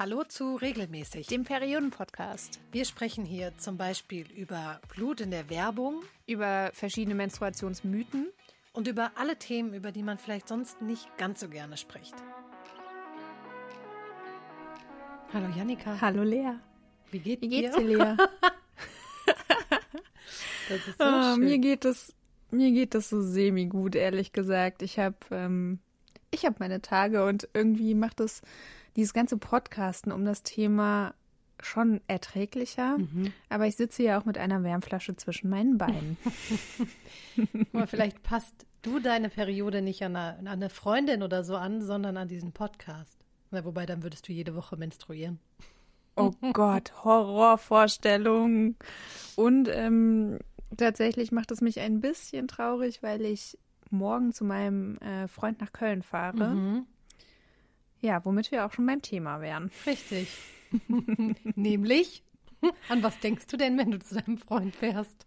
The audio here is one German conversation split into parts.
Hallo zu Regelmäßig, dem Perioden-Podcast. Wir sprechen hier zum Beispiel über Blut in der Werbung, über verschiedene Menstruationsmythen und über alle Themen, über die man vielleicht sonst nicht ganz so gerne spricht. Hallo Janika. Hallo Lea. Wie, geht Wie geht's dir, Lea? das ist so oh, schön. mir geht es mir geht es so semi gut, ehrlich gesagt. Ich habe ähm, ich habe meine Tage und irgendwie macht es dieses ganze Podcasten um das Thema schon erträglicher. Mhm. Aber ich sitze ja auch mit einer Wärmflasche zwischen meinen Beinen. Aber vielleicht passt du deine Periode nicht an eine, an eine Freundin oder so an, sondern an diesen Podcast. Na, wobei, dann würdest du jede Woche menstruieren. Oh Gott, Horrorvorstellung. Und ähm, tatsächlich macht es mich ein bisschen traurig, weil ich morgen zu meinem äh, Freund nach Köln fahre. Mhm. Ja, womit wir auch schon beim Thema wären. Richtig. Nämlich, an was denkst du denn, wenn du zu deinem Freund fährst?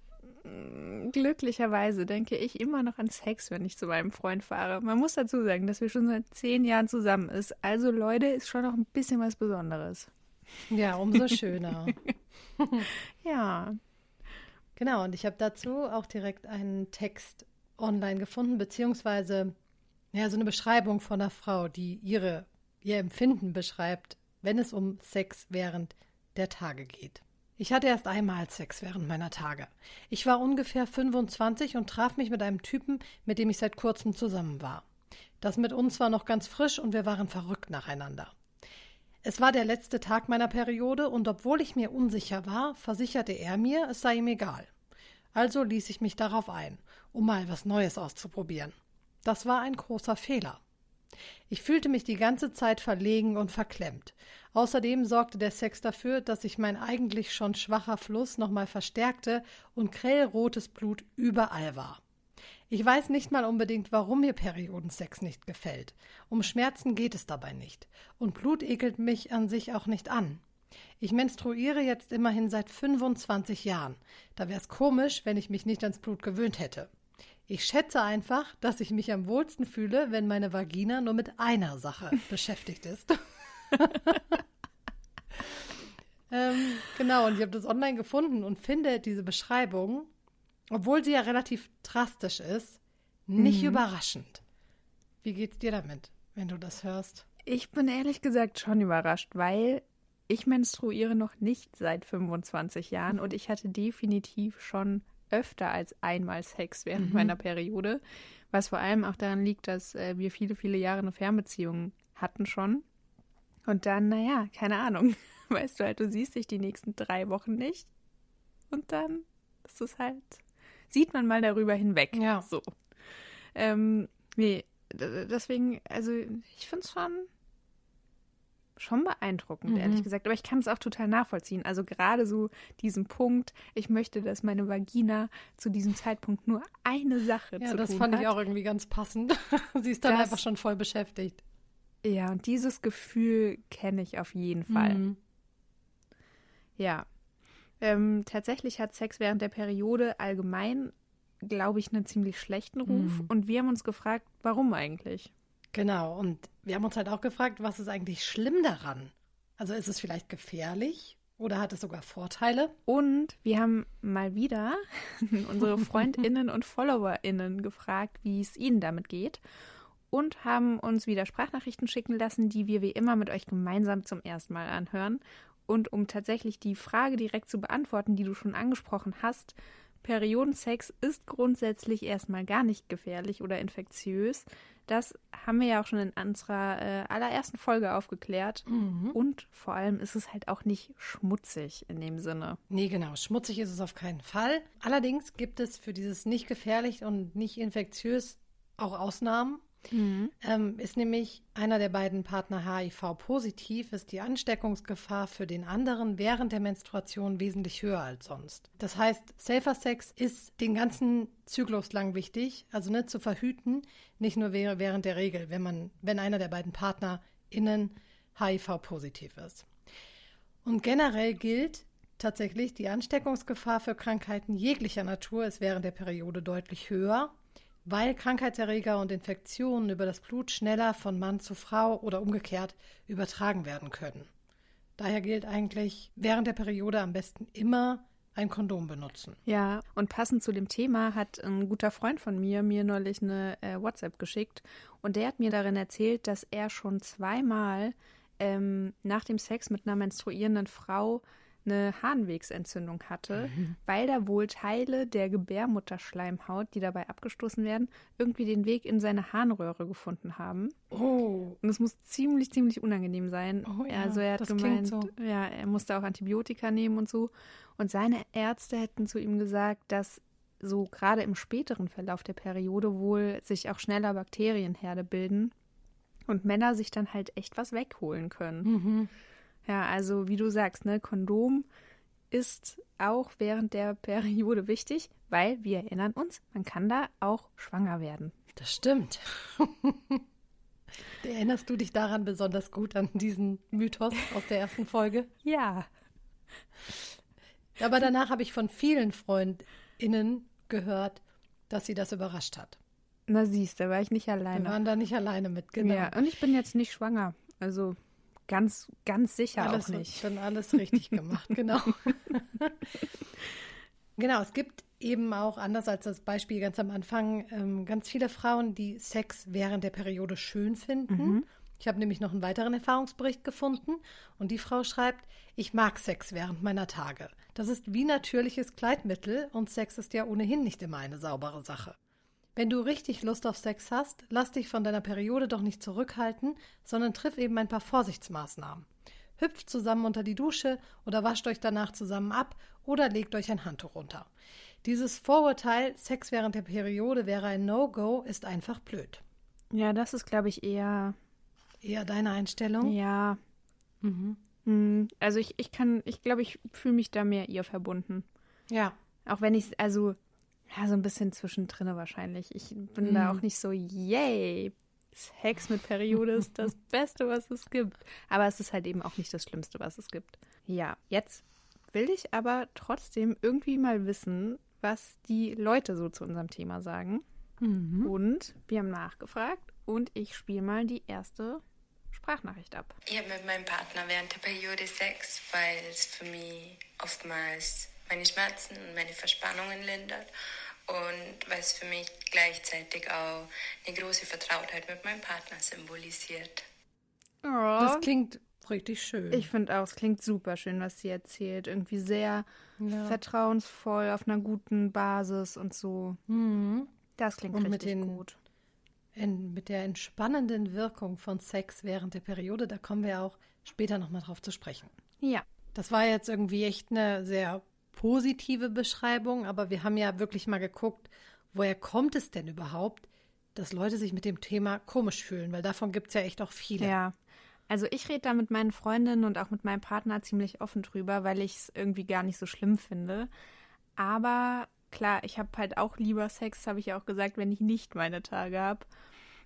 Glücklicherweise denke ich immer noch an Sex, wenn ich zu meinem Freund fahre. Man muss dazu sagen, dass wir schon seit zehn Jahren zusammen ist. Also Leute, ist schon noch ein bisschen was Besonderes. Ja, umso schöner. Ja. Genau, und ich habe dazu auch direkt einen Text online gefunden, beziehungsweise ja, so eine Beschreibung von einer Frau, die ihre, ihr Empfinden beschreibt, wenn es um Sex während der Tage geht. Ich hatte erst einmal Sex während meiner Tage. Ich war ungefähr 25 und traf mich mit einem Typen, mit dem ich seit kurzem zusammen war. Das mit uns war noch ganz frisch und wir waren verrückt nacheinander. Es war der letzte Tag meiner Periode und obwohl ich mir unsicher war, versicherte er mir, es sei ihm egal. Also ließ ich mich darauf ein, um mal was Neues auszuprobieren. Das war ein großer Fehler. Ich fühlte mich die ganze Zeit verlegen und verklemmt. Außerdem sorgte der Sex dafür, dass sich mein eigentlich schon schwacher Fluss nochmal verstärkte und grellrotes Blut überall war. Ich weiß nicht mal unbedingt, warum mir Periodensex nicht gefällt. Um Schmerzen geht es dabei nicht. Und Blut ekelt mich an sich auch nicht an. Ich menstruiere jetzt immerhin seit 25 Jahren. Da wäre es komisch, wenn ich mich nicht ans Blut gewöhnt hätte. Ich schätze einfach, dass ich mich am wohlsten fühle, wenn meine Vagina nur mit einer Sache beschäftigt ist. ähm, genau, und ich habe das online gefunden und finde diese Beschreibung, obwohl sie ja relativ drastisch ist, nicht Mhm. überraschend. Wie geht's dir damit, wenn du das hörst? Ich bin ehrlich gesagt schon überrascht, weil ich menstruiere noch nicht seit 25 Jahren und ich hatte definitiv schon öfter als einmal Sex während Mhm. meiner Periode, was vor allem auch daran liegt, dass äh, wir viele, viele Jahre eine Fernbeziehung hatten schon. Und dann, naja, keine Ahnung, weißt du halt, du siehst dich die nächsten drei Wochen nicht und dann ist es halt, sieht man mal darüber hinweg. Ja. So. Ähm, nee, deswegen, also ich finde es schon, schon beeindruckend, Mhm. ehrlich gesagt. Aber ich kann es auch total nachvollziehen. Also gerade so diesen Punkt, ich möchte, dass meine Vagina zu diesem Zeitpunkt nur eine Sache Ja, zu das tun fand hat. ich auch irgendwie ganz passend. Sie ist dann Das- einfach schon voll beschäftigt. Ja, und dieses Gefühl kenne ich auf jeden Fall. Mhm. Ja. Ähm, tatsächlich hat Sex während der Periode allgemein, glaube ich, einen ziemlich schlechten Ruf. Mhm. Und wir haben uns gefragt, warum eigentlich? Genau, und wir haben uns halt auch gefragt, was ist eigentlich schlimm daran? Also ist es vielleicht gefährlich oder hat es sogar Vorteile? Und wir haben mal wieder unsere Freundinnen und Followerinnen gefragt, wie es ihnen damit geht. Und haben uns wieder Sprachnachrichten schicken lassen, die wir wie immer mit euch gemeinsam zum ersten Mal anhören. Und um tatsächlich die Frage direkt zu beantworten, die du schon angesprochen hast, Periodensex ist grundsätzlich erstmal gar nicht gefährlich oder infektiös. Das haben wir ja auch schon in unserer äh, allerersten Folge aufgeklärt. Und vor allem ist es halt auch nicht schmutzig in dem Sinne. Nee, genau, schmutzig ist es auf keinen Fall. Allerdings gibt es für dieses nicht gefährlich und nicht infektiös auch Ausnahmen. Ähm, ist nämlich einer der beiden Partner HIV-positiv, ist die Ansteckungsgefahr für den anderen während der Menstruation wesentlich höher als sonst. Das heißt, Safer Sex ist den ganzen Zyklus lang wichtig, also ne, zu verhüten, nicht nur während der Regel, wenn man, wenn einer der beiden PartnerInnen HIV-positiv ist. Und generell gilt tatsächlich, die Ansteckungsgefahr für Krankheiten jeglicher Natur ist während der Periode deutlich höher weil Krankheitserreger und Infektionen über das Blut schneller von Mann zu Frau oder umgekehrt übertragen werden können. Daher gilt eigentlich, während der Periode am besten immer ein Kondom benutzen. Ja, und passend zu dem Thema hat ein guter Freund von mir mir neulich eine äh, WhatsApp geschickt und der hat mir darin erzählt, dass er schon zweimal ähm, nach dem Sex mit einer menstruierenden Frau eine Harnwegsentzündung hatte, mhm. weil da wohl Teile der Gebärmutterschleimhaut, die dabei abgestoßen werden, irgendwie den Weg in seine Harnröhre gefunden haben. Oh. Und es muss ziemlich, ziemlich unangenehm sein. Oh ja, also er hat gemeint, so. ja, er musste auch Antibiotika nehmen und so. Und seine Ärzte hätten zu ihm gesagt, dass so gerade im späteren Verlauf der Periode wohl sich auch schneller Bakterienherde bilden und Männer sich dann halt echt was wegholen können. Mhm. Ja, also wie du sagst, ne, Kondom ist auch während der Periode wichtig, weil wir erinnern uns, man kann da auch schwanger werden. Das stimmt. Erinnerst du dich daran besonders gut an diesen Mythos aus der ersten Folge? Ja. Aber danach habe ich von vielen FreundInnen gehört, dass sie das überrascht hat. Na siehst, da war ich nicht alleine. Wir waren da nicht alleine mit, genau. Ja, und ich bin jetzt nicht schwanger. Also Ganz, ganz sicher alles, auch nicht. Dann alles richtig gemacht, genau. genau, es gibt eben auch, anders als das Beispiel ganz am Anfang, ähm, ganz viele Frauen, die Sex während der Periode schön finden. Mhm. Ich habe nämlich noch einen weiteren Erfahrungsbericht gefunden und die Frau schreibt, ich mag Sex während meiner Tage. Das ist wie natürliches Kleidmittel und Sex ist ja ohnehin nicht immer eine saubere Sache. Wenn du richtig Lust auf Sex hast, lass dich von deiner Periode doch nicht zurückhalten, sondern triff eben ein paar Vorsichtsmaßnahmen. Hüpft zusammen unter die Dusche oder wascht euch danach zusammen ab oder legt euch ein Handtuch runter. Dieses Vorurteil, Sex während der Periode wäre ein No-Go, ist einfach blöd. Ja, das ist, glaube ich, eher. Eher deine Einstellung? Ja. Mhm. Hm, also ich, ich kann, ich glaube, ich fühle mich da mehr ihr verbunden. Ja. Auch wenn ich, also ja, so ein bisschen zwischendrin wahrscheinlich. Ich bin mm. da auch nicht so, yay, Sex mit Periode ist das Beste, was es gibt. Aber es ist halt eben auch nicht das Schlimmste, was es gibt. Ja, jetzt will ich aber trotzdem irgendwie mal wissen, was die Leute so zu unserem Thema sagen. Mhm. Und wir haben nachgefragt und ich spiele mal die erste Sprachnachricht ab. Ich habe mit meinem Partner während der Periode Sex, weil es für mich oftmals meine Schmerzen und meine Verspannungen lindert und weil es für mich gleichzeitig auch eine große Vertrautheit mit meinem Partner symbolisiert. Oh. Das klingt richtig schön. Ich finde auch, es klingt super schön, was sie erzählt. Irgendwie sehr ja. vertrauensvoll, auf einer guten Basis und so. Mhm. Das klingt und richtig mit den, gut. In, mit der entspannenden Wirkung von Sex während der Periode, da kommen wir auch später nochmal drauf zu sprechen. Ja. Das war jetzt irgendwie echt eine sehr positive Beschreibung, aber wir haben ja wirklich mal geguckt, woher kommt es denn überhaupt, dass Leute sich mit dem Thema komisch fühlen, weil davon gibt es ja echt auch viele. Ja. Also ich rede da mit meinen Freundinnen und auch mit meinem Partner ziemlich offen drüber, weil ich es irgendwie gar nicht so schlimm finde. Aber klar, ich habe halt auch lieber Sex, habe ich auch gesagt, wenn ich nicht meine Tage habe.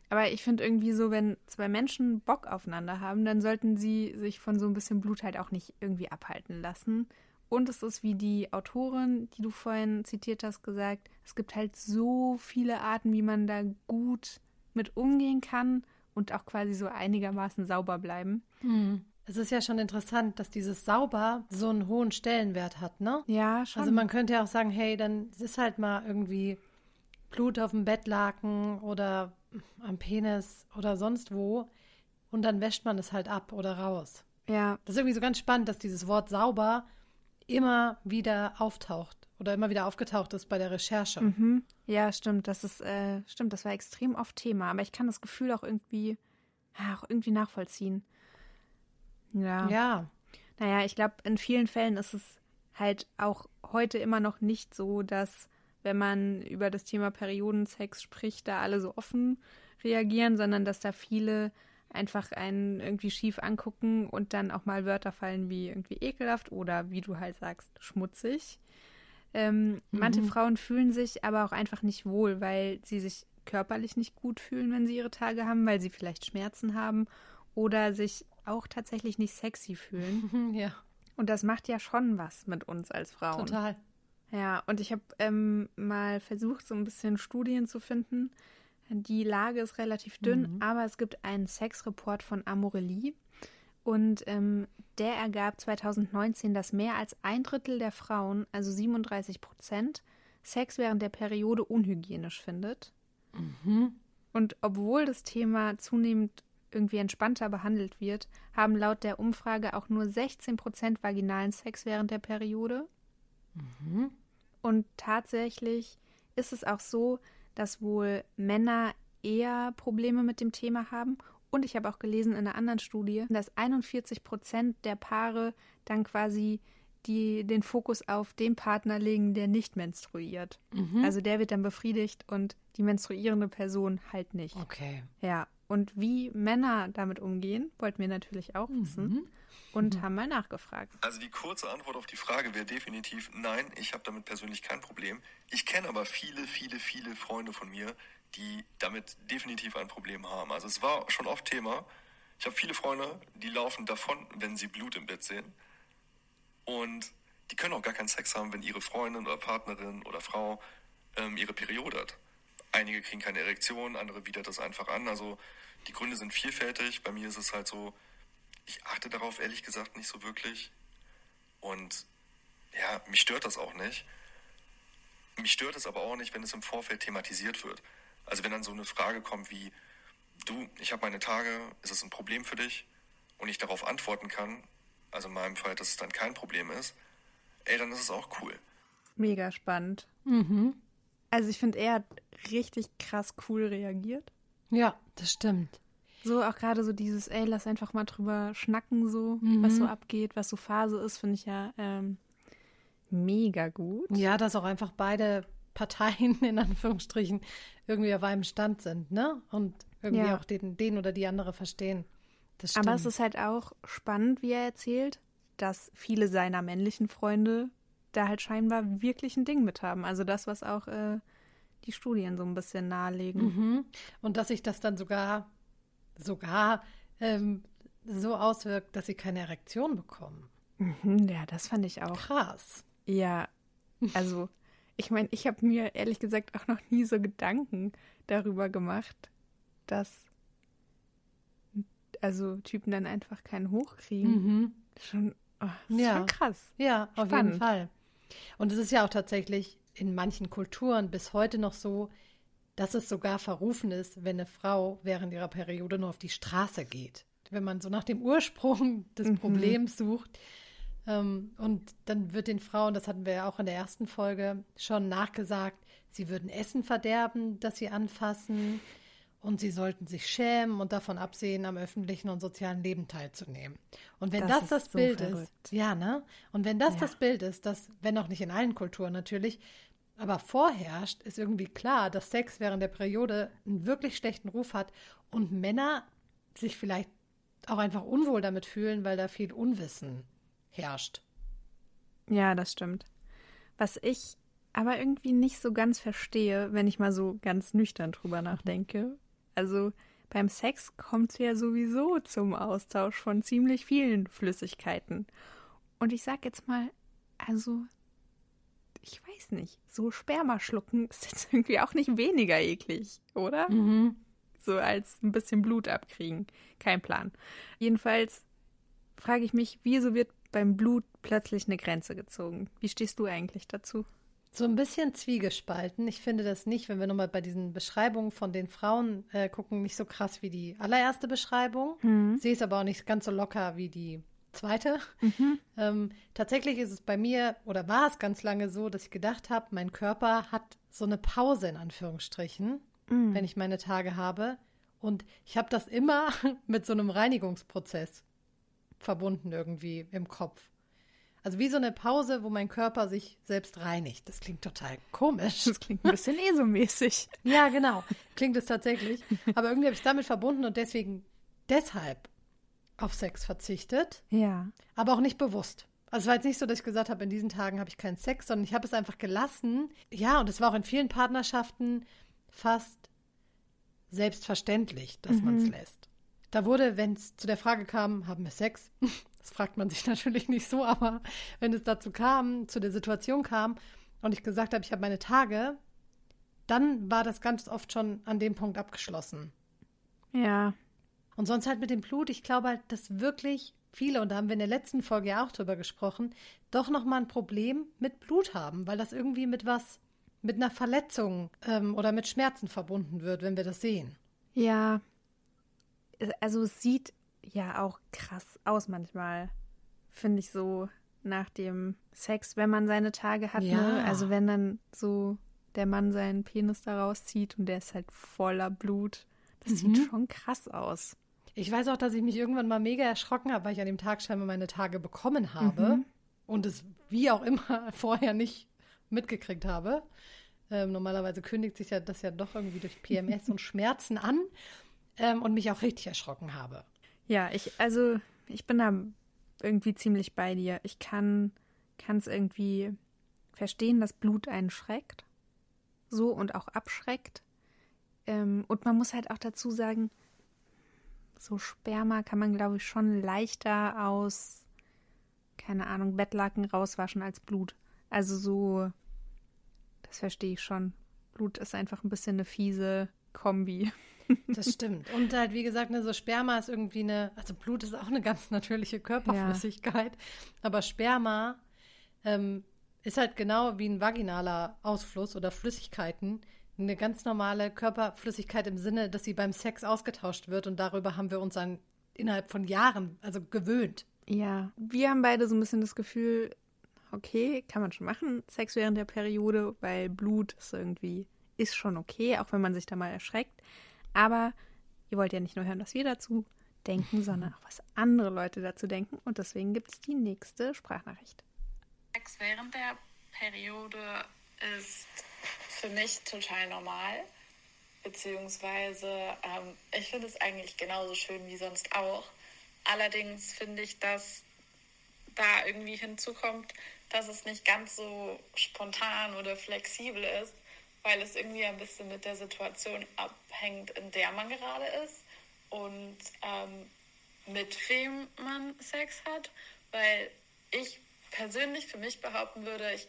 Aber ich finde irgendwie so, wenn zwei Menschen Bock aufeinander haben, dann sollten sie sich von so ein bisschen Blut halt auch nicht irgendwie abhalten lassen. Und es ist, wie die Autorin, die du vorhin zitiert hast, gesagt, es gibt halt so viele Arten, wie man da gut mit umgehen kann und auch quasi so einigermaßen sauber bleiben. Hm. Es ist ja schon interessant, dass dieses sauber so einen hohen Stellenwert hat, ne? Ja, schon. Also man könnte ja auch sagen, hey, dann ist halt mal irgendwie Blut auf dem Bettlaken oder am Penis oder sonst wo und dann wäscht man es halt ab oder raus. Ja. Das ist irgendwie so ganz spannend, dass dieses Wort sauber immer wieder auftaucht oder immer wieder aufgetaucht ist bei der Recherche. Mhm. Ja, stimmt. Das ist, äh, stimmt, das war extrem oft Thema. Aber ich kann das Gefühl auch irgendwie, auch irgendwie nachvollziehen. Ja. Ja. Naja, ich glaube, in vielen Fällen ist es halt auch heute immer noch nicht so, dass, wenn man über das Thema Periodensex spricht, da alle so offen reagieren, sondern dass da viele einfach einen irgendwie schief angucken und dann auch mal Wörter fallen wie irgendwie ekelhaft oder wie du halt sagst, schmutzig. Ähm, mhm. Manche Frauen fühlen sich aber auch einfach nicht wohl, weil sie sich körperlich nicht gut fühlen, wenn sie ihre Tage haben, weil sie vielleicht Schmerzen haben oder sich auch tatsächlich nicht sexy fühlen. Ja. Und das macht ja schon was mit uns als Frauen. Total. Ja, und ich habe ähm, mal versucht, so ein bisschen Studien zu finden, die Lage ist relativ dünn, mhm. aber es gibt einen Sexreport von Amorelie Und ähm, der ergab 2019, dass mehr als ein Drittel der Frauen, also 37 Prozent, Sex während der Periode unhygienisch findet. Mhm. Und obwohl das Thema zunehmend irgendwie entspannter behandelt wird, haben laut der Umfrage auch nur 16 Prozent vaginalen Sex während der Periode. Mhm. Und tatsächlich ist es auch so, dass wohl Männer eher Probleme mit dem Thema haben. Und ich habe auch gelesen in einer anderen Studie, dass 41 Prozent der Paare dann quasi die den Fokus auf den Partner legen, der nicht menstruiert. Mhm. Also der wird dann befriedigt und die menstruierende Person halt nicht. Okay. Ja. Und wie Männer damit umgehen, wollten wir natürlich auch wissen Mhm. Und haben mal nachgefragt. Also die kurze Antwort auf die Frage wäre definitiv nein, ich habe damit persönlich kein Problem. Ich kenne aber viele, viele, viele Freunde von mir, die damit definitiv ein Problem haben. Also es war schon oft Thema. Ich habe viele Freunde, die laufen davon, wenn sie Blut im Bett sehen. Und die können auch gar keinen Sex haben, wenn ihre Freundin oder Partnerin oder Frau ähm, ihre Periode hat. Einige kriegen keine Erektion, andere widert das einfach an. Also die Gründe sind vielfältig. Bei mir ist es halt so, ich achte darauf ehrlich gesagt nicht so wirklich. Und ja, mich stört das auch nicht. Mich stört es aber auch nicht, wenn es im Vorfeld thematisiert wird. Also wenn dann so eine Frage kommt wie, du, ich habe meine Tage, ist es ein Problem für dich? Und ich darauf antworten kann, also in meinem Fall, dass es dann kein Problem ist, ey, dann ist es auch cool. Mega spannend. Mhm. Also ich finde, er hat richtig krass cool reagiert. Ja, das stimmt. So auch gerade so dieses, ey, lass einfach mal drüber schnacken, so, Mhm. was so abgeht, was so Phase ist, finde ich ja ähm, mega gut. Ja, dass auch einfach beide Parteien in Anführungsstrichen irgendwie auf einem Stand sind, ne? Und irgendwie Ja. auch den, den oder die andere verstehen. Das stimmt. Aber es ist halt auch spannend, wie er erzählt, dass viele seiner männlichen Freunde da halt scheinbar wirklich ein Ding mit haben. Also das, was auch äh, die Studien so ein bisschen nahelegen. Mhm. Und dass sich das dann sogar, sogar ähm, so auswirkt, dass sie keine Erektion bekommen. Mhm, ja, das fand ich auch. Krass. Ja, also ich meine, ich habe mir ehrlich gesagt auch noch nie so Gedanken darüber gemacht, dass also Typen dann einfach keinen hochkriegen. Mhm. Schon, oh, Ja. schon krass. Ja, auf Spannend. jeden Fall. Und es ist ja auch tatsächlich in manchen Kulturen bis heute noch so, dass es sogar verrufen ist, wenn eine Frau während ihrer Periode nur auf die Straße geht. Wenn man so nach dem Ursprung des Mhm. Problems sucht. Ähm, und dann wird den Frauen, das hatten wir ja auch in der ersten Folge schon nachgesagt, sie würden Essen verderben, das sie anfassen. Und sie sollten sich schämen und davon absehen, am öffentlichen und sozialen Leben teilzunehmen. Und wenn Das das das, so Bild verrückt. ist, ja, ne? Und wenn das Ja. das Bild ist, das, wenn auch nicht in allen Kulturen natürlich, aber vorherrscht, ist irgendwie klar, dass Sex während der Periode einen wirklich schlechten Ruf hat und Männer sich vielleicht auch einfach unwohl damit fühlen, weil da viel Unwissen herrscht. Ja, das stimmt. Was ich aber irgendwie nicht so ganz verstehe, wenn ich mal so ganz nüchtern drüber nachdenke. Also beim Sex kommt es ja sowieso zum Austausch von ziemlich vielen Flüssigkeiten. Und ich sag jetzt mal, also ich weiß nicht, so Sperma schlucken ist jetzt irgendwie auch nicht weniger eklig, oder? Mhm. So als ein bisschen Blut abkriegen. Kein Plan. Jedenfalls frage ich mich, wieso wird beim Blut plötzlich eine Grenze gezogen? Wie stehst du eigentlich dazu? So ein bisschen zwiegespalten. Ich finde das nicht, wenn wir nochmal bei diesen Beschreibungen von den Frauen äh, gucken, nicht so krass wie die allererste Beschreibung. Sehe es aber auch nicht ganz so locker wie die zweite. Ähm, tatsächlich ist es bei mir oder war es ganz lange so, dass ich gedacht habe, mein Körper hat so eine Pause in Anführungsstrichen, wenn ich meine Tage habe. Und ich habe das immer mit so einem Reinigungsprozess verbunden irgendwie im Kopf. Also wie so eine Pause, wo mein Körper sich selbst reinigt. Das klingt total komisch. Das klingt ein bisschen ESO-mäßig. Ja, genau. Klingt es tatsächlich. Aber irgendwie habe ich es damit verbunden und deswegen deshalb auf Sex verzichtet, Ja. aber auch nicht bewusst. Also es war jetzt nicht so, dass ich gesagt habe, in diesen Tagen habe ich keinen Sex, sondern ich habe es einfach gelassen. Ja, und es war auch in vielen Partnerschaften fast selbstverständlich, dass man es lässt. Da wurde, wenn es zu der Frage kam, haben wir Sex? Das fragt man sich natürlich nicht so, aber wenn es dazu kam, zu der Situation kam und ich gesagt habe, ich habe meine Tage, dann war das ganz oft schon an dem Punkt abgeschlossen. Ja. Und sonst halt mit dem Blut, ich glaube halt, dass wirklich viele, und da haben wir in der letzten Folge ja auch drüber gesprochen, doch nochmal ein Problem mit Blut haben, weil das irgendwie mit was, mit einer Verletzung ähm, oder mit Schmerzen verbunden wird, wenn wir das sehen. Ja, also es sieht ja auch krass aus manchmal, finde ich so nach dem Sex, wenn man seine Tage hat. Ne? Ja. Ne? Also wenn dann so der Mann seinen Penis da rauszieht und der ist halt voller Blut. Das mhm. sieht schon krass aus. Ich weiß auch, dass ich mich irgendwann mal mega erschrocken habe, weil ich an dem Tag scheinbar meine Tage bekommen habe mhm. und es wie auch immer vorher nicht mitgekriegt habe. Ähm, normalerweise kündigt sich ja das ja doch irgendwie durch PMS und Schmerzen an ähm, und mich auch richtig erschrocken habe. Ja, ich, also ich bin da irgendwie ziemlich bei dir. Ich kann es irgendwie verstehen, dass Blut einen schreckt. So und auch abschreckt. Ähm, und man muss halt auch dazu sagen, so Sperma kann man, glaube ich, schon leichter aus, keine Ahnung, Bettlaken rauswaschen als Blut. Also so, das verstehe ich schon. Blut ist einfach ein bisschen eine fiese Kombi. Das stimmt. Und halt, wie gesagt, ne, so Sperma ist irgendwie eine, also Blut ist auch eine ganz natürliche Körperflüssigkeit, ja. aber Sperma ähm, ist halt genau wie ein vaginaler Ausfluss oder Flüssigkeiten eine ganz normale Körperflüssigkeit im Sinne, dass sie beim Sex ausgetauscht wird und darüber haben wir uns dann innerhalb von Jahren, also gewöhnt. Ja, wir haben beide so ein bisschen das Gefühl, okay, kann man schon machen, Sex während der Periode, weil Blut ist irgendwie, ist schon okay, auch wenn man sich da mal erschreckt. Aber ihr wollt ja nicht nur hören, was wir dazu denken, sondern auch, was andere Leute dazu denken. Und deswegen gibt es die nächste Sprachnachricht. Sex während der Periode ist für mich total normal. Beziehungsweise, ähm, ich finde es eigentlich genauso schön wie sonst auch. Allerdings finde ich, dass da irgendwie hinzukommt, dass es nicht ganz so spontan oder flexibel ist, weil es irgendwie ein bisschen mit der Situation abhängt, in der man gerade ist und ähm, mit wem man Sex hat, weil ich persönlich für mich behaupten würde, ich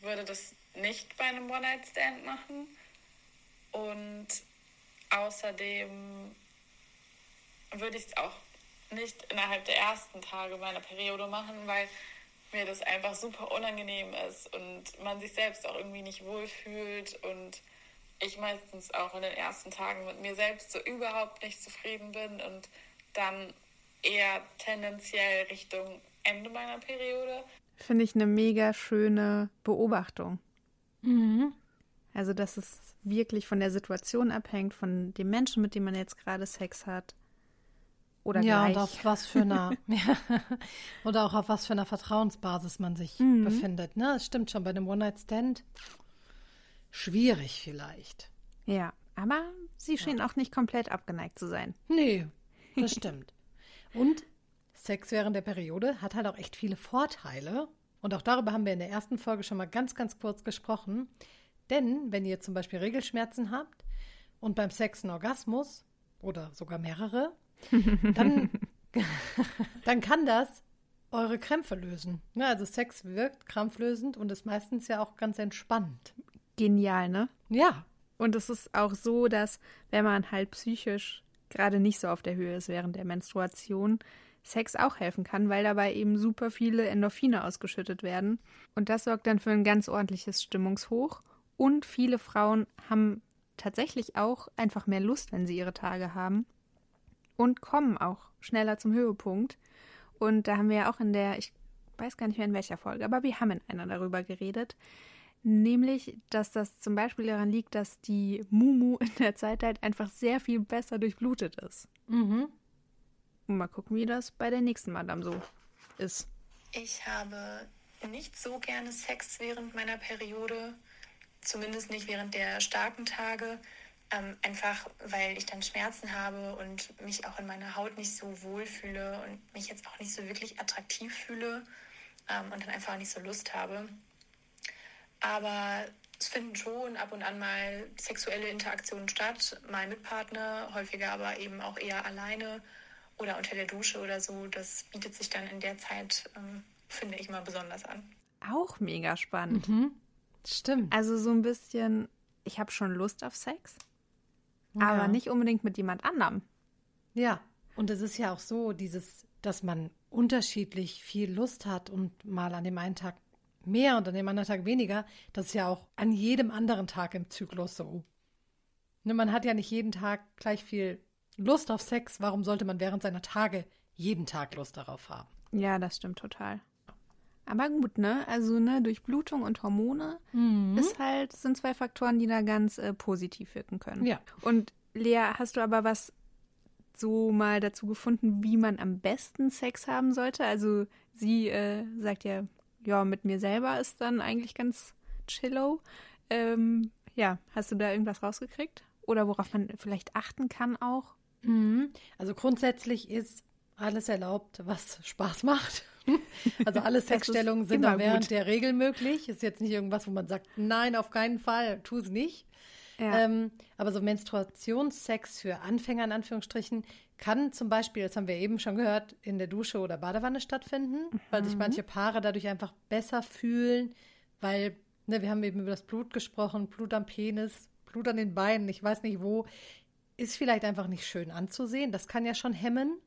würde das nicht bei einem One-Night-Stand machen und außerdem würde ich es auch nicht innerhalb der ersten Tage meiner Periode machen, weil mir das einfach super unangenehm ist und man sich selbst auch irgendwie nicht wohlfühlt und ich meistens auch in den ersten Tagen mit mir selbst so überhaupt nicht zufrieden bin und dann eher tendenziell Richtung Ende meiner Periode. Finde ich eine mega schöne Beobachtung. Mhm. Also, dass es wirklich von der Situation abhängt, von dem Menschen, mit dem man jetzt gerade Sex hat oder ja, gleich. und auf was für einer oder auch auf was für einer Vertrauensbasis man sich mhm. befindet. Ne, es stimmt schon bei einem One Night Stand schwierig vielleicht. Ja, aber sie schien ja. auch nicht komplett abgeneigt zu sein. Nee, das stimmt. und Sex während der Periode hat halt auch echt viele Vorteile. Und auch darüber haben wir in der ersten Folge schon mal ganz, ganz kurz gesprochen. Denn wenn ihr zum Beispiel Regelschmerzen habt und beim Sex einen Orgasmus oder sogar mehrere, dann, dann kann das eure Krämpfe lösen. Ja, also Sex wirkt krampflösend und ist meistens ja auch ganz entspannt. Genial, ne? Ja. Und es ist auch so, dass wenn man halt psychisch gerade nicht so auf der Höhe ist während der Menstruation, Sex auch helfen kann, weil dabei eben super viele Endorphine ausgeschüttet werden. Und das sorgt dann für ein ganz ordentliches Stimmungshoch. Und viele Frauen haben tatsächlich auch einfach mehr Lust, wenn sie ihre Tage haben und kommen auch schneller zum Höhepunkt. Und da haben wir ja auch in der, ich weiß gar nicht mehr in welcher Folge, aber wir haben in einer darüber geredet, nämlich, dass das zum Beispiel daran liegt, dass die Mumu in der Zeit halt einfach sehr viel besser durchblutet ist. Mhm. Und mal gucken, wie das bei der nächsten Madame so ist. Ich habe nicht so gerne Sex während meiner Periode, zumindest nicht während der starken Tage. Ähm, einfach weil ich dann Schmerzen habe und mich auch in meiner Haut nicht so wohl fühle und mich jetzt auch nicht so wirklich attraktiv fühle ähm, und dann einfach nicht so Lust habe. Aber es finden schon ab und an mal sexuelle Interaktionen statt, mal mit Partner, häufiger aber eben auch eher alleine oder unter der Dusche oder so. Das bietet sich dann in der Zeit, ähm, finde ich mal, besonders an. Auch mega spannend. Mhm. Stimmt. Also so ein bisschen, ich habe schon Lust auf Sex, ja. aber nicht unbedingt mit jemand anderem. Ja. Und es ist ja auch so, dieses, dass man unterschiedlich viel Lust hat und mal an dem einen Tag mehr und an dem anderen Tag weniger, das ist ja auch an jedem anderen Tag im Zyklus so. Ne, man hat ja nicht jeden Tag gleich viel Lust auf Sex. Warum sollte man während seiner Tage jeden Tag Lust darauf haben? Ja, das stimmt total. Aber gut, ne? Also, ne, Durchblutung und Hormone Mhm. ist halt, sind zwei Faktoren, die da ganz äh, positiv wirken können. Ja. Und Lea, hast du aber was so mal dazu gefunden, wie man am besten Sex haben sollte? Also sie äh, sagt ja, ja, mit mir selber ist dann eigentlich ganz chillo. Ähm, ja, hast du da irgendwas rausgekriegt? Oder worauf man vielleicht achten kann auch? Mhm. Also grundsätzlich ist alles erlaubt, was Spaß macht. Also alle Sexstellungen sind dann während gut. der Regel möglich. Ist jetzt nicht irgendwas, wo man sagt, nein, auf keinen Fall, tu es nicht. Ja. Ähm, aber so Menstruationssex für Anfänger in Anführungsstrichen kann zum Beispiel, das haben wir eben schon gehört, in der Dusche oder Badewanne stattfinden, weil sich manche Paare dadurch einfach besser fühlen, weil ne, wir haben eben über das Blut gesprochen, Blut am Penis, Blut an den Beinen, ich weiß nicht wo, ist vielleicht einfach nicht schön anzusehen. Das kann ja schon hemmen.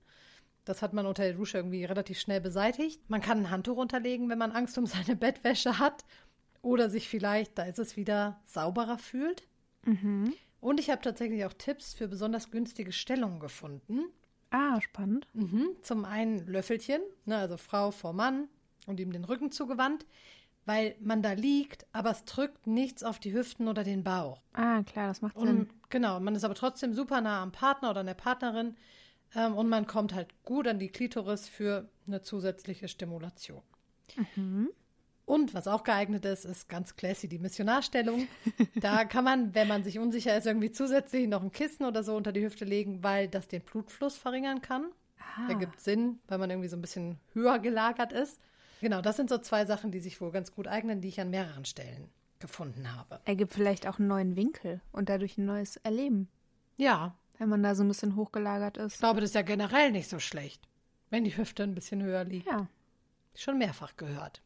Das hat man unter der Dusche irgendwie relativ schnell beseitigt. Man kann ein Handtuch unterlegen, wenn man Angst um seine Bettwäsche hat oder sich vielleicht, da ist es wieder, sauberer fühlt. Mhm. Und ich habe tatsächlich auch Tipps für besonders günstige Stellungen gefunden. Ah, spannend. Mhm. Zum einen Löffelchen, ne, also Frau vor Mann und ihm den Rücken zugewandt, weil man da liegt, aber es drückt nichts auf die Hüften oder den Bauch. Ah, klar, das macht Und Sinn. Genau, man ist aber trotzdem super nah am Partner oder an der Partnerin ähm, und man kommt halt gut an die Klitoris für eine zusätzliche Stimulation. Mhm. Und was auch geeignet ist, ist ganz classy die Missionarstellung. Da kann man, wenn man sich unsicher ist, irgendwie zusätzlich noch ein Kissen oder so unter die Hüfte legen, weil das den Blutfluss verringern kann. Ah. Ergibt Sinn, weil man irgendwie so ein bisschen höher gelagert ist. Genau, das sind so zwei Sachen, die sich wohl ganz gut eignen, die ich an mehreren Stellen gefunden habe. Ergibt vielleicht auch einen neuen Winkel und dadurch ein neues Erleben, Ja, wenn man da so ein bisschen hochgelagert ich ist. glaube, das ist ja generell nicht so schlecht, wenn die Hüfte ein bisschen höher liegt. Ja. Schon mehrfach gehört.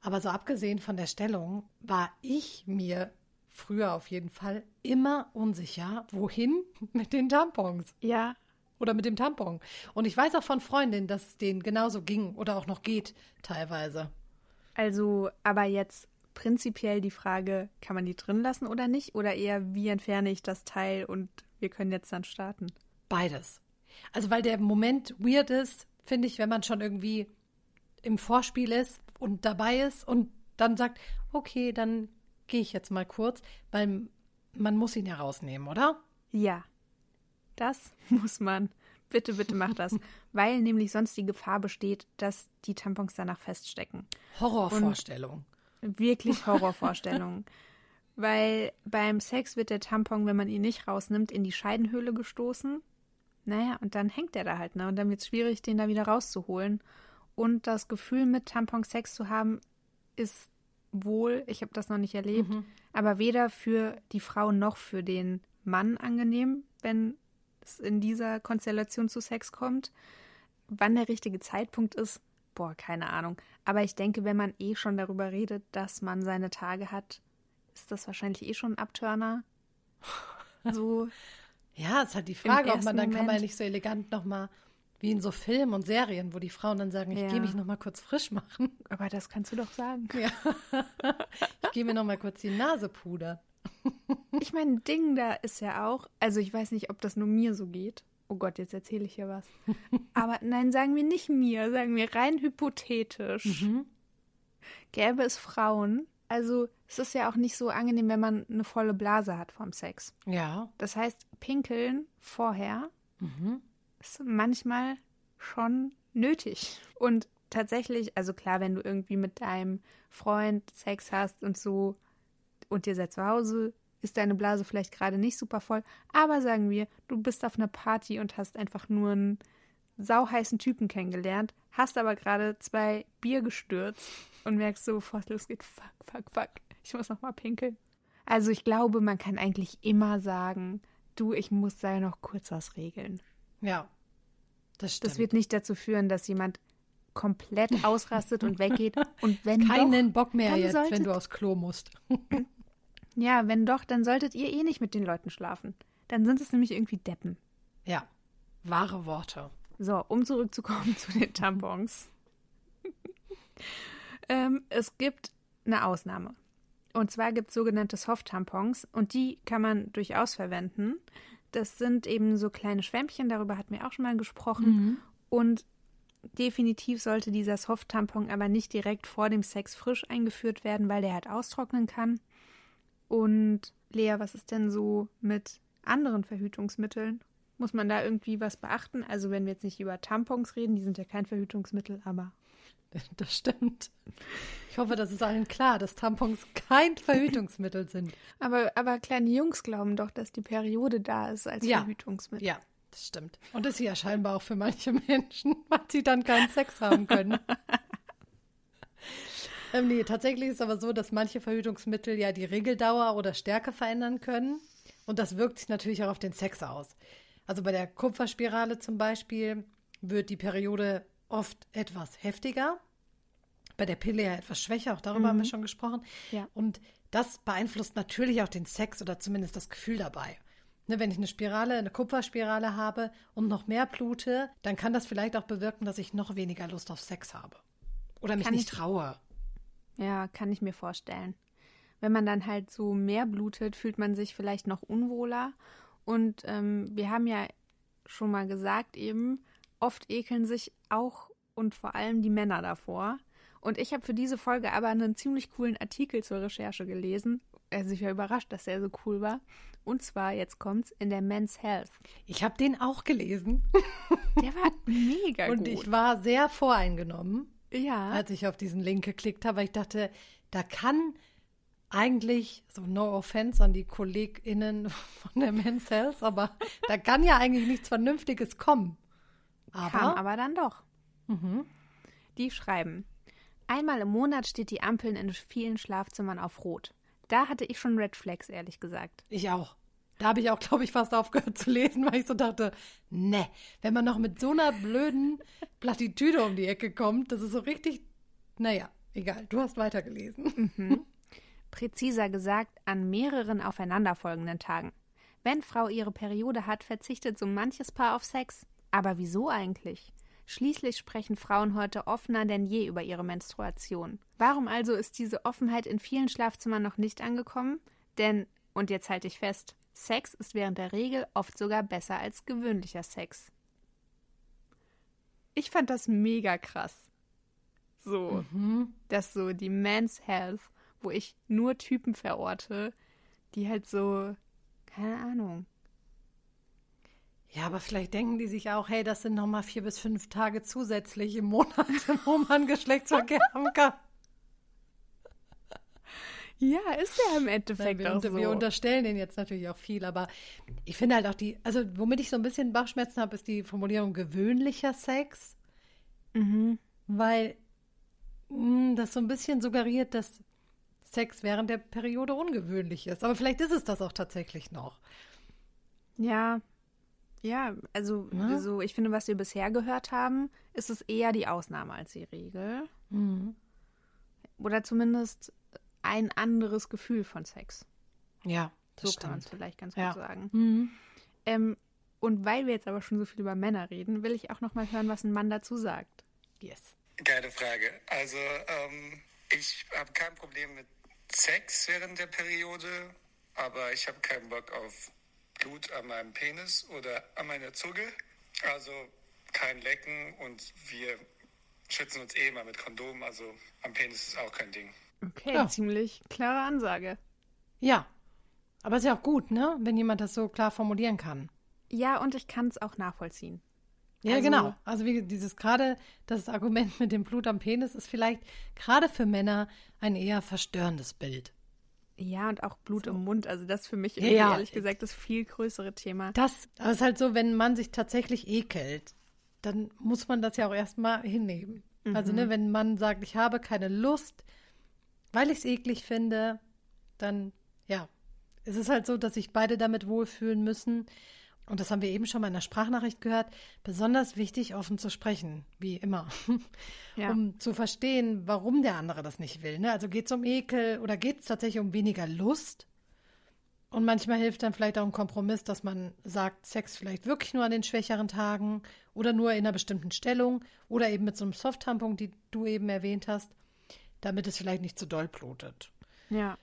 Aber so abgesehen von der Stellung war ich mir früher auf jeden Fall immer unsicher, wohin mit den Tampons Ja, oder mit dem Tampon. Und ich weiß auch von Freundinnen, dass es denen genauso ging oder auch noch geht teilweise. Also, aber jetzt prinzipiell die Frage, kann man die drin lassen oder nicht? Oder eher, wie entferne ich das Teil und wir können jetzt dann starten? Beides. Also weil der Moment weird ist, finde ich, wenn man schon irgendwie im Vorspiel ist und dabei ist und dann sagt, okay, dann gehe ich jetzt mal kurz, weil man muss ihn ja rausnehmen, oder? Ja, das muss man. Bitte, bitte mach das. Weil nämlich sonst die Gefahr besteht, dass die Tampons danach feststecken. Horrorvorstellung. Wirklich Horrorvorstellungen. Weil beim Sex wird der Tampon, wenn man ihn nicht rausnimmt, in die Scheidenhöhle gestoßen. Naja, und dann hängt er da halt, ne? Und dann wird es schwierig, den da wieder rauszuholen. Und das Gefühl, mit Tampon Sex zu haben, ist wohl, ich habe das noch nicht erlebt, aber weder für die Frau noch für den Mann angenehm, wenn es in dieser Konstellation zu Sex kommt. Wann der richtige Zeitpunkt ist, boah, keine Ahnung. Aber ich denke, wenn man eh schon darüber redet, dass man seine Tage hat, ist das wahrscheinlich eh schon ein Abturner. So, Ja, ist halt die Frage, ob man dann kann man ja Moment. nicht so elegant nochmal, wie in so Filmen und Serien, wo die Frauen dann sagen, ich Ja. gehe mich nochmal kurz frisch machen. aber das kannst du doch sagen. Ja. ich gehe mir nochmal kurz die Nase pudern. Ich meine, Ding da ist ja auch, also ich weiß nicht, ob das nur mir so geht. Oh Gott, jetzt erzähle ich hier was. Aber nein, sagen wir nicht mir, sagen wir rein hypothetisch. Gäbe es Frauen, also es ist ja auch nicht so angenehm, wenn man eine volle Blase hat vom Sex. Ja. Das heißt, pinkeln vorher Mhm. ist manchmal schon nötig. Und tatsächlich, also klar, wenn du irgendwie mit deinem Freund Sex hast und so und ihr seid zu Hause, ist deine Blase vielleicht gerade nicht super voll. Aber sagen wir, du bist auf einer Party und hast einfach nur einen sauheißen Typen kennengelernt, hast aber gerade zwei Bier gestürzt und merkst so, bevor es losgeht, fuck, fuck, fuck, ich muss noch mal pinkeln. Also ich glaube, man kann eigentlich immer sagen, du, ich muss da noch kurz was regeln. Ja. Das stimmt. Das wird nicht dazu führen, dass jemand komplett ausrastet und weggeht. Und wenn keinen doch, Bock mehr jetzt, solltet, wenn du aufs Klo musst. Ja, wenn doch, dann solltet ihr eh nicht mit den Leuten schlafen. Dann sind es nämlich irgendwie Deppen. Ja. Wahre Worte. So, um zurückzukommen zu den Tampons. ähm, es gibt eine Ausnahme. Und zwar gibt es sogenannte Soft-Tampons und die kann man durchaus verwenden. Das sind eben so kleine Schwämmchen, darüber hatten wir auch schon mal gesprochen. Mhm. Und definitiv sollte dieser Soft-Tampon aber nicht direkt vor dem Sex frisch eingeführt werden, weil der halt austrocknen kann. Und Lea, was ist denn so mit anderen Verhütungsmitteln? Muss man da irgendwie was beachten? Also wenn wir jetzt nicht über Tampons reden, die sind ja kein Verhütungsmittel, aber Das stimmt. Ich hoffe, das ist allen klar, dass Tampons kein Verhütungsmittel sind. Aber, aber kleine Jungs glauben doch, dass die Periode da ist als Ja. Verhütungsmittel. Ja, das stimmt. Und das ist ja scheinbar auch für manche Menschen, weil sie dann keinen Sex haben können. ähm, nee, tatsächlich ist es aber so, dass manche Verhütungsmittel ja die Regeldauer oder Stärke verändern können. Und das wirkt sich natürlich auch auf den Sex aus. Also bei der Kupferspirale zum Beispiel wird die Periode oft etwas heftiger. Bei der Pille ja etwas schwächer, auch darüber haben wir schon gesprochen. Ja. Und das beeinflusst natürlich auch den Sex oder zumindest das Gefühl dabei. Ne, wenn ich eine Spirale, eine Kupferspirale habe und noch mehr blute, dann kann das vielleicht auch bewirken, dass ich noch weniger Lust auf Sex habe. Oder mich Kann nicht ich- traue. Ja, kann ich mir vorstellen. Wenn man dann halt so mehr blutet, fühlt man sich vielleicht noch unwohler. Und ähm, wir haben ja schon mal gesagt, eben, oft ekeln sich auch und vor allem die Männer davor. Und ich habe für diese Folge aber einen ziemlich coolen Artikel zur Recherche gelesen. Also ich war überrascht, dass der so cool war. Und zwar, jetzt kommt's, in der Men's Health. Ich habe den auch gelesen Der war mega und gut. ich war sehr voreingenommen, ja. als ich auf diesen Link geklickt habe, weil ich dachte, da kann eigentlich, so no offense an die KollegInnen von der Men's Health, aber da kann ja eigentlich nichts Vernünftiges kommen. Aber, Kam aber dann doch. Mhm. Die schreiben: Einmal im Monat steht die Ampeln in vielen Schlafzimmern auf Rot. Da hatte ich schon Red Flags, ehrlich gesagt. Ich auch. Da habe ich auch, glaube ich, fast aufgehört zu lesen, weil ich so dachte, ne, wenn man noch mit so einer blöden Plattitüde um die Ecke kommt, das ist so richtig, naja, egal, du hast weitergelesen. Präziser gesagt, an mehreren aufeinanderfolgenden Tagen. Wenn Frau ihre Periode hat, verzichtet so manches Paar auf Sex. Aber wieso eigentlich? Schließlich sprechen Frauen heute offener denn je über ihre Menstruation. Warum also ist diese Offenheit in vielen Schlafzimmern noch nicht angekommen? Denn, und jetzt halte ich fest, Sex ist während der Regel oft sogar besser als gewöhnlicher Sex. Ich fand das mega krass. So, dass so die Men's Health, wo ich nur Typen verorte, die halt so, keine Ahnung. Ja, aber vielleicht denken die sich auch, hey, das sind nochmal vier bis fünf Tage zusätzlich im Monat, wo man Geschlechtsverkehr haben kann. Ja, ist ja im Nein, Endeffekt wir, auch so. wir unterstellen denen jetzt natürlich auch viel, aber ich finde halt auch die, also womit ich so ein bisschen Bauchschmerzen habe, ist die Formulierung gewöhnlicher Sex, mhm. weil mh, das so ein bisschen suggeriert, dass Sex während der Periode ungewöhnlich ist. Aber vielleicht ist es das auch tatsächlich noch. Ja, ja, also Ja. so, ich finde, was wir bisher gehört haben, ist es eher die Ausnahme als die Regel. Oder zumindest ein anderes Gefühl von Sex. Ja, So das kann man es stimmt. vielleicht ganz Ja. gut sagen. Mhm. Ähm, und weil wir jetzt aber schon so viel über Männer reden, will ich auch noch mal hören, was ein Mann dazu sagt. Yes. Geile Frage. Also, ähm, ich habe kein Problem mit Sex während der Periode, aber ich habe keinen Bock auf Blut an meinem Penis oder an meiner Zunge. Also kein Lecken und wir schützen uns eh immer mit Kondom, also am Penis ist auch kein Ding. Okay, Ja. ziemlich klare Ansage. Ja, aber ist ja auch gut, ne, wenn jemand das so klar formulieren kann. Ja, und ich kann es auch nachvollziehen. Ja, Also- genau. Also wie dieses gerade das Argument mit dem Blut am Penis ist vielleicht gerade für Männer ein eher verstörendes Bild. Ja, und auch Blut im Mund. Also das für mich Ja, ehrlich gesagt das viel größere Thema. Das, aber es ist halt so, wenn man sich tatsächlich ekelt, dann muss man das ja auch erstmal hinnehmen. Also, ne, wenn man sagt, ich habe keine Lust, weil ich es eklig finde, dann, ja, es ist halt so, dass sich beide damit wohlfühlen müssen. Und das haben wir eben schon mal in der Sprachnachricht gehört. Besonders wichtig, offen zu sprechen, wie immer. Ja. Um zu verstehen, warum der andere das nicht will. Ne? Also geht es um Ekel oder geht es tatsächlich um weniger Lust? Und manchmal hilft dann vielleicht auch ein Kompromiss, dass man sagt, Sex vielleicht wirklich nur an den schwächeren Tagen oder nur in einer bestimmten Stellung oder eben mit so einem Soft-Tampon, die du eben erwähnt hast, damit es vielleicht nicht zu doll blutet. Ja.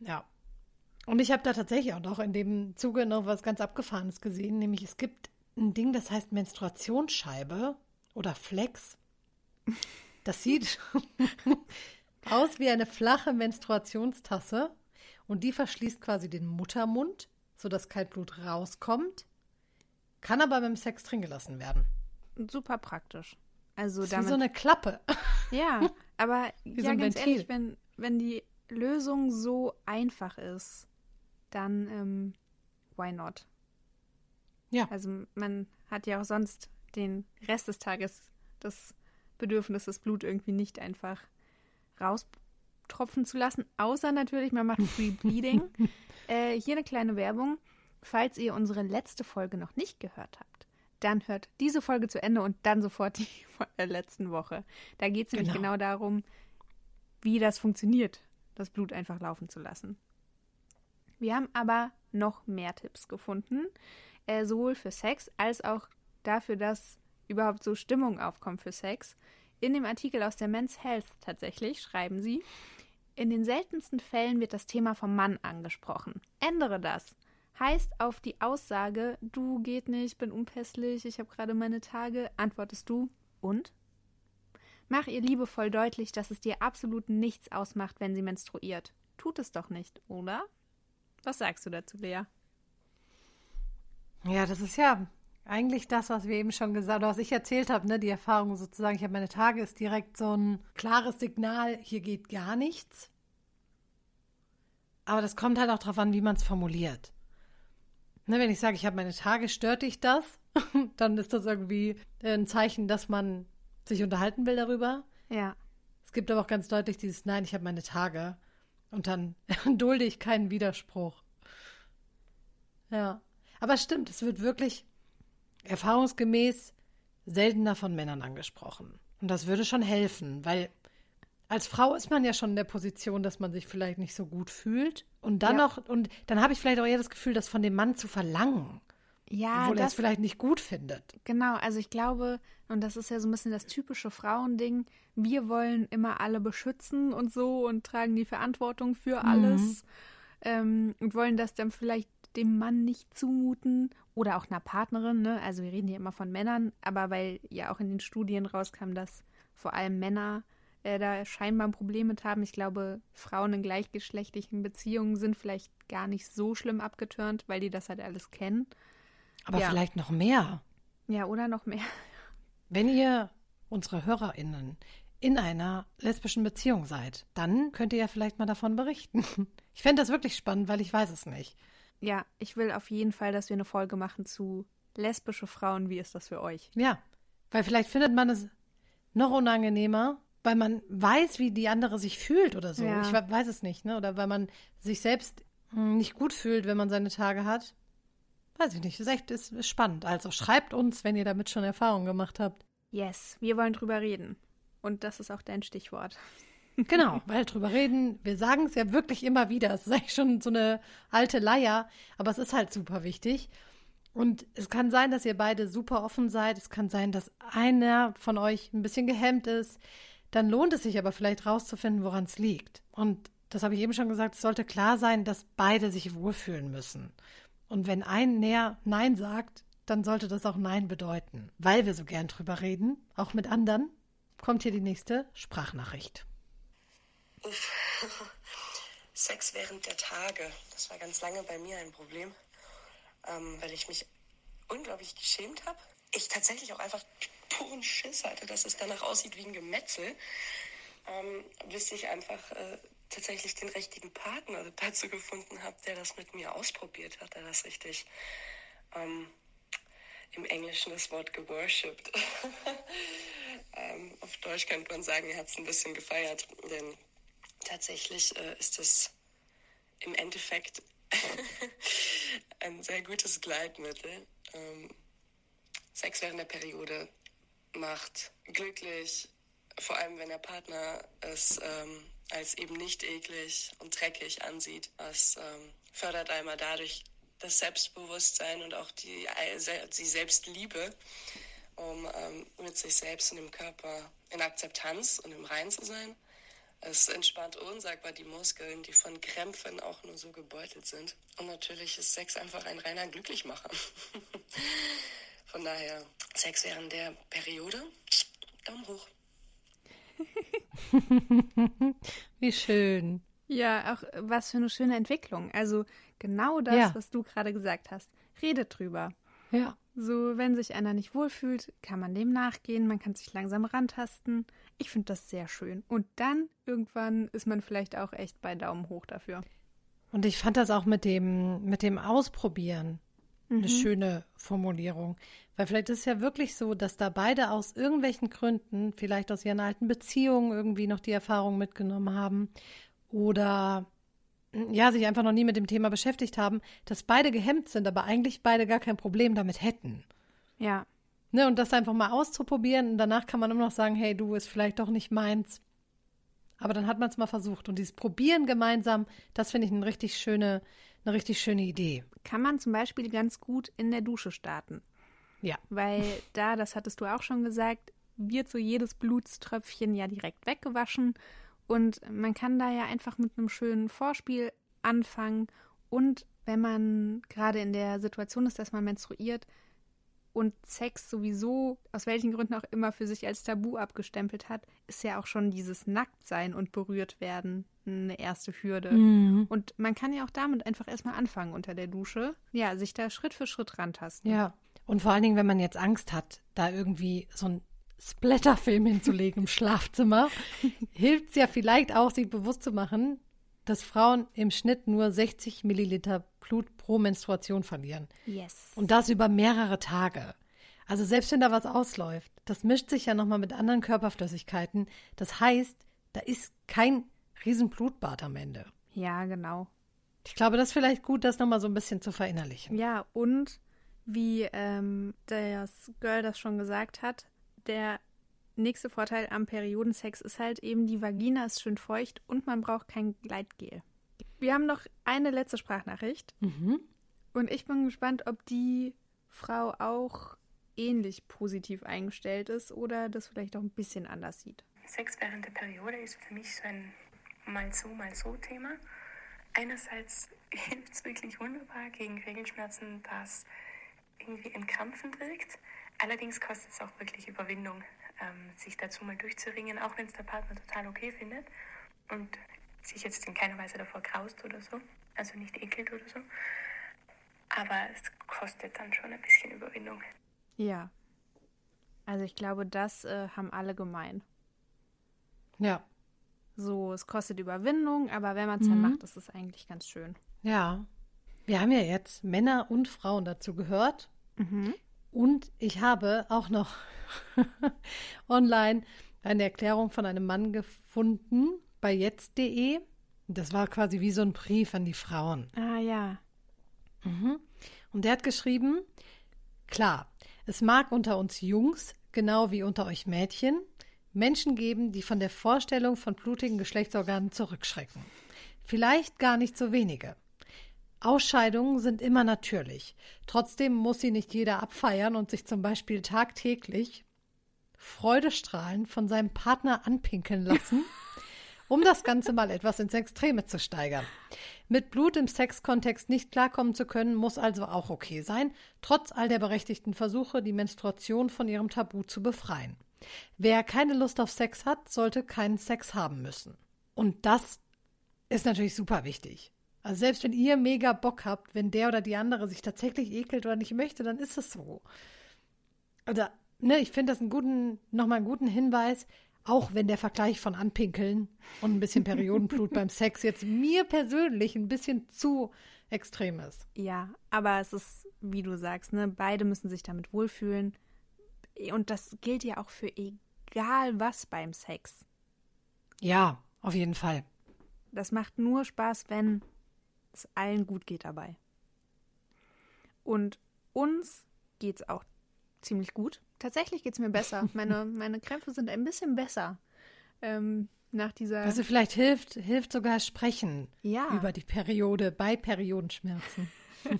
Ja. Und ich habe da tatsächlich auch noch in dem Zuge noch was ganz Abgefahrenes gesehen, nämlich es gibt ein Ding, das heißt Menstruationsscheibe oder Flex. Das sieht aus wie eine flache Menstruationstasse und die verschließt quasi den Muttermund, sodass kein Blut rauskommt, kann aber beim Sex drin gelassen werden. Super praktisch. Also Das ist damit, wie so eine Klappe. ja, aber Wie ja, so ein ganz Ventil. ehrlich, wenn, wenn die Lösung so einfach ist, dann ähm, why not? Ja. Also man hat ja auch sonst den Rest des Tages das Bedürfnis, das Blut irgendwie nicht einfach raustropfen zu lassen, außer natürlich, man macht Free Bleeding. äh, hier eine kleine Werbung. Falls ihr unsere letzte Folge noch nicht gehört habt, dann hört diese Folge zu Ende und dann sofort die von der letzten Woche. Da geht es nämlich Genau. genau darum, wie das funktioniert, das Blut einfach laufen zu lassen. Wir haben aber noch mehr Tipps gefunden, äh, sowohl für Sex als auch dafür, dass überhaupt so Stimmung aufkommt für Sex. In dem Artikel aus der Men's Health tatsächlich schreiben sie, in den seltensten Fällen wird das Thema vom Mann angesprochen. Ändere das. Heißt auf die Aussage, du geht nicht, bin unpässlich, ich habe gerade meine Tage, antwortest du und? Mach ihr liebevoll deutlich, dass es dir absolut nichts ausmacht, wenn sie menstruiert. Tut es doch nicht, oder? Was sagst du dazu, Lea? Ja, das ist ja eigentlich das, was wir eben schon gesagt haben, was ich erzählt habe, ne? Die Erfahrung sozusagen, ich habe meine Tage, ist direkt so ein klares Signal, hier geht gar nichts. Aber das kommt halt auch darauf an, wie man es formuliert. Ne, wenn ich sage, ich habe meine Tage, stört dich das? Dann ist das irgendwie ein Zeichen, dass man sich unterhalten will darüber. Ja. Es gibt aber auch ganz deutlich dieses Nein, ich habe meine Tage. Und dann dulde ich keinen Widerspruch. Ja. Aber es stimmt, es wird wirklich erfahrungsgemäß seltener von Männern angesprochen. Und das würde schon helfen, weil als Frau ist man ja schon in der Position, dass man sich vielleicht nicht so gut fühlt. Und dann Ja. noch, und dann habe ich vielleicht auch eher das Gefühl, das von dem Mann zu verlangen, Ja, obwohl er es vielleicht nicht gut findet. genau. Also ich glaube, und das ist ja so ein bisschen das typische Frauending, wir wollen immer alle beschützen und so und tragen die Verantwortung für alles ähm, und wollen das dann vielleicht dem Mann nicht zumuten oder auch einer Partnerin, ne? Also wir reden hier immer von Männern, aber weil ja auch in den Studien rauskam, dass vor allem Männer äh, da scheinbar ein Problem mit haben. Ich glaube, Frauen in gleichgeschlechtlichen Beziehungen sind vielleicht gar nicht so schlimm abgeturnt, weil die das halt alles kennen. Aber Ja. vielleicht noch mehr. Ja, oder noch mehr. Wenn ihr unsere HörerInnen in einer lesbischen Beziehung seid, dann könnt ihr ja vielleicht mal davon berichten. Ich fände das wirklich spannend, weil ich weiß es nicht. Ja, ich will auf jeden Fall, dass wir eine Folge machen zu lesbische Frauen. Wie ist das für euch? Ja, weil vielleicht findet man es noch unangenehmer, weil man weiß, wie die andere sich fühlt oder so. Ja. Ich we- weiß es nicht, ne? Oder weil man sich selbst hm, nicht gut fühlt, wenn man seine Tage hat. Weiß ich nicht. Das ist echt ist, ist spannend. Also schreibt uns, wenn ihr damit schon Erfahrungen gemacht habt. Yes, wir wollen drüber reden. Und das ist auch dein Stichwort. Genau, weil drüber reden, wir sagen es ja wirklich immer wieder. Es ist eigentlich schon so eine alte Leier, aber es ist halt super wichtig. Und es kann sein, dass ihr beide super offen seid. Es kann sein, dass einer von euch ein bisschen gehemmt ist. Dann lohnt es sich aber vielleicht rauszufinden, woran es liegt. Und das habe ich eben schon gesagt, es sollte klar sein, dass beide sich wohlfühlen müssen. Und wenn ein näher Nein sagt, dann sollte das auch Nein bedeuten. Weil wir so gern drüber reden, auch mit anderen, kommt hier die nächste Sprachnachricht. Uff. Sex während der Tage. Das war ganz lange bei mir ein Problem, ähm, weil ich mich unglaublich geschämt habe. Ich tatsächlich auch einfach puren Schiss hatte, dass es danach aussieht wie ein Gemetzel. Ähm, bis ich einfach äh, tatsächlich den richtigen Partner dazu gefunden habe, der das mit mir ausprobiert hat, der das richtig ähm, im Englischen das Wort geworshipped. ähm, auf Deutsch könnte man sagen, er hat es ein bisschen gefeiert, denn tatsächlich äh, ist es im Endeffekt ein sehr gutes Gleitmittel. Ähm, Sex während der Periode macht glücklich, vor allem wenn der Partner es ähm, als eben nicht eklig und dreckig ansieht, was ähm, fördert einmal dadurch das Selbstbewusstsein und auch die, die Selbstliebe, um ähm, mit sich selbst und dem Körper in Akzeptanz und im Rein zu sein. Es entspannt unsagbar die Muskeln, die von Krämpfen auch nur so gebeutelt sind. Und natürlich ist Sex einfach ein reiner Glücklichmacher. von daher, Sex während der Periode, Daumen hoch. Wie schön. Ja, auch was für eine schöne Entwicklung. Also genau das, Ja. was du gerade gesagt hast. Redet drüber. Ja. So, wenn sich einer nicht wohlfühlt, kann man dem nachgehen, man kann sich langsam rantasten. Ich finde das sehr schön. Und dann irgendwann ist man vielleicht auch echt bei Daumen hoch dafür. Und ich fand das auch mit dem, mit dem Ausprobieren eine schöne Formulierung. Weil vielleicht ist es ja wirklich so, dass da beide aus irgendwelchen Gründen, vielleicht aus ihren alten Beziehungen irgendwie noch die Erfahrung mitgenommen haben oder ja, sich einfach noch nie mit dem Thema beschäftigt haben, dass beide gehemmt sind, aber eigentlich beide gar kein Problem damit hätten. Ja, Ne, und das einfach mal auszuprobieren und danach kann man immer noch sagen, hey, du ist vielleicht doch nicht meins. Aber dann hat man es mal versucht. Und dieses Probieren gemeinsam, das finde ich eine richtig schöne, eine richtig schöne Idee. kann man zum Beispiel ganz gut in der Dusche starten. Ja. Weil da, das hattest du auch schon gesagt, wird so jedes Blutströpfchen ja direkt weggewaschen. Und man kann da ja einfach mit einem schönen Vorspiel anfangen. Und wenn man gerade in der Situation ist, dass man menstruiert und Sex sowieso, aus welchen Gründen auch immer, für sich als Tabu abgestempelt hat, ist ja auch schon dieses Nacktsein und berührt werden eine erste Hürde. Und man kann ja auch damit einfach erstmal anfangen unter der Dusche. Ja, sich da Schritt für Schritt rantasten. Ja. Und vor allen Dingen, wenn man jetzt Angst hat, da irgendwie so ein Splatterfilm hinzulegen im Schlafzimmer, hilft es ja vielleicht auch, sich bewusst zu machen, dass Frauen im Schnitt nur 60 Milliliter Blut pro Menstruation verlieren. Yes. Und das über mehrere Tage. Also selbst wenn da was ausläuft, das mischt sich ja nochmal mit anderen Körperflüssigkeiten. Das heißt, da ist kein Riesenblutbad am Ende. Ja, genau. Ich glaube, das ist vielleicht gut, das nochmal so ein bisschen zu verinnerlichen. Ja, und wie ähm, das Girl das schon gesagt hat, der nächste Vorteil am Periodensex ist halt eben, die Vagina ist schön feucht und man braucht kein Gleitgel. Wir haben noch eine letzte Sprachnachricht Mhm. und ich bin gespannt, ob die Frau auch ähnlich positiv eingestellt ist oder das vielleicht auch ein bisschen anders sieht. Sex während der Periode ist für mich so ein mal so, mal so Thema. Einerseits hilft es wirklich wunderbar gegen Regelschmerzen, das irgendwie entkrampfend wirkt. Allerdings kostet es auch wirklich Überwindung, ähm, sich dazu mal durchzuringen, auch wenn es der Partner total okay findet und sich jetzt in keiner Weise davor graust oder so, also nicht ekelt oder so. Aber es kostet dann schon ein bisschen Überwindung. Ja. Also ich glaube, das äh, haben alle gemein. Ja. So, es kostet Überwindung, aber wenn man es dann macht, ist es eigentlich ganz schön. Ja. Wir haben ja jetzt Männer und Frauen dazu gehört. Und ich habe auch noch online eine Erklärung von einem Mann gefunden bei jetzt.de. Das war quasi wie so ein Brief an die Frauen. Ah ja. Und der hat geschrieben, klar, es mag unter uns Jungs, genau wie unter euch Mädchen, Menschen geben, die von der Vorstellung von blutigen Geschlechtsorganen zurückschrecken. Vielleicht gar nicht so wenige. Ausscheidungen sind immer natürlich. Trotzdem muss sie nicht jeder abfeiern und sich zum Beispiel tagtäglich freudestrahlend von seinem Partner anpinkeln lassen, um das Ganze mal etwas ins Extreme zu steigern. Mit Blut im Sexkontext nicht klarkommen zu können, muss also auch okay sein, trotz all der berechtigten Versuche, die Menstruation von ihrem Tabu zu befreien. Wer keine Lust auf Sex hat, sollte keinen Sex haben müssen. Und das ist natürlich super wichtig. Also selbst wenn ihr mega Bock habt, wenn der oder die andere sich tatsächlich ekelt oder nicht möchte, dann ist es so. Oder, ne, ich finde das einen guten, nochmal einen guten Hinweis, auch wenn der Vergleich von Anpinkeln und ein bisschen Periodenblut beim Sex jetzt mir persönlich ein bisschen zu extrem ist. Ja, aber es ist, wie du sagst, ne, beide müssen sich damit wohlfühlen. Und das gilt ja auch für egal was beim Sex. Ja, auf jeden Fall. Das macht nur Spaß, wenn es allen gut geht dabei. Und uns geht's auch ziemlich gut. Tatsächlich geht's mir besser. Meine, meine Krämpfe sind ein bisschen besser. Ähm, nach dieser. Also vielleicht hilft, hilft sogar Sprechen Ja. über die Periode bei Periodenschmerzen.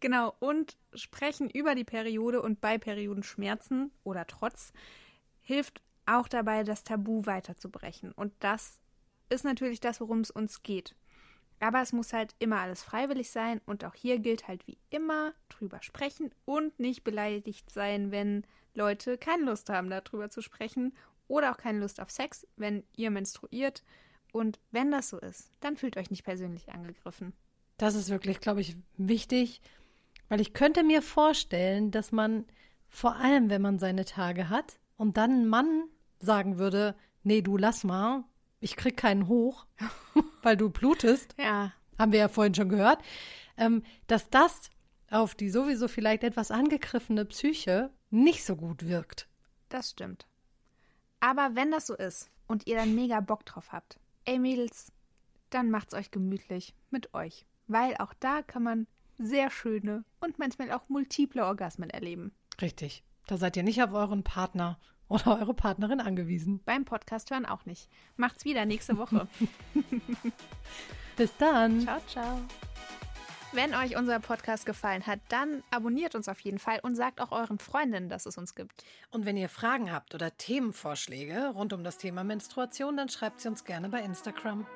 Genau, und sprechen über die Periode und bei Periodenschmerzen oder trotz hilft auch dabei, das Tabu weiterzubrechen. Und das ist natürlich das, worum es uns geht. Aber es muss halt immer alles freiwillig sein und auch hier gilt halt wie immer drüber sprechen und nicht beleidigt sein, wenn Leute keine Lust haben, darüber zu sprechen oder auch keine Lust auf Sex, wenn ihr menstruiert. Und wenn das so ist, dann fühlt euch nicht persönlich angegriffen. Das ist wirklich, glaube ich, wichtig, weil ich könnte mir vorstellen, dass man vor allem, wenn man seine Tage hat und dann ein Mann sagen würde, nee, du lass mal, ich krieg keinen hoch, weil du blutest, Ja, haben wir ja vorhin schon gehört, ähm, dass das auf die sowieso vielleicht etwas angegriffene Psyche nicht so gut wirkt. Das stimmt. Aber wenn das so ist und ihr dann mega Bock drauf habt, ey Mädels, dann macht's euch gemütlich mit euch. Weil auch da kann man sehr schöne und manchmal auch multiple Orgasmen erleben. Richtig. Da seid ihr nicht auf euren Partner oder eure Partnerin angewiesen. Beim Podcast hören auch nicht. Macht's wieder nächste Woche. Bis dann. ciao, ciao. Wenn euch unser Podcast gefallen hat, dann abonniert uns auf jeden Fall und sagt auch euren Freundinnen, dass es uns gibt. Und wenn ihr Fragen habt oder Themenvorschläge rund um das Thema Menstruation, dann schreibt sie uns gerne bei Instagram.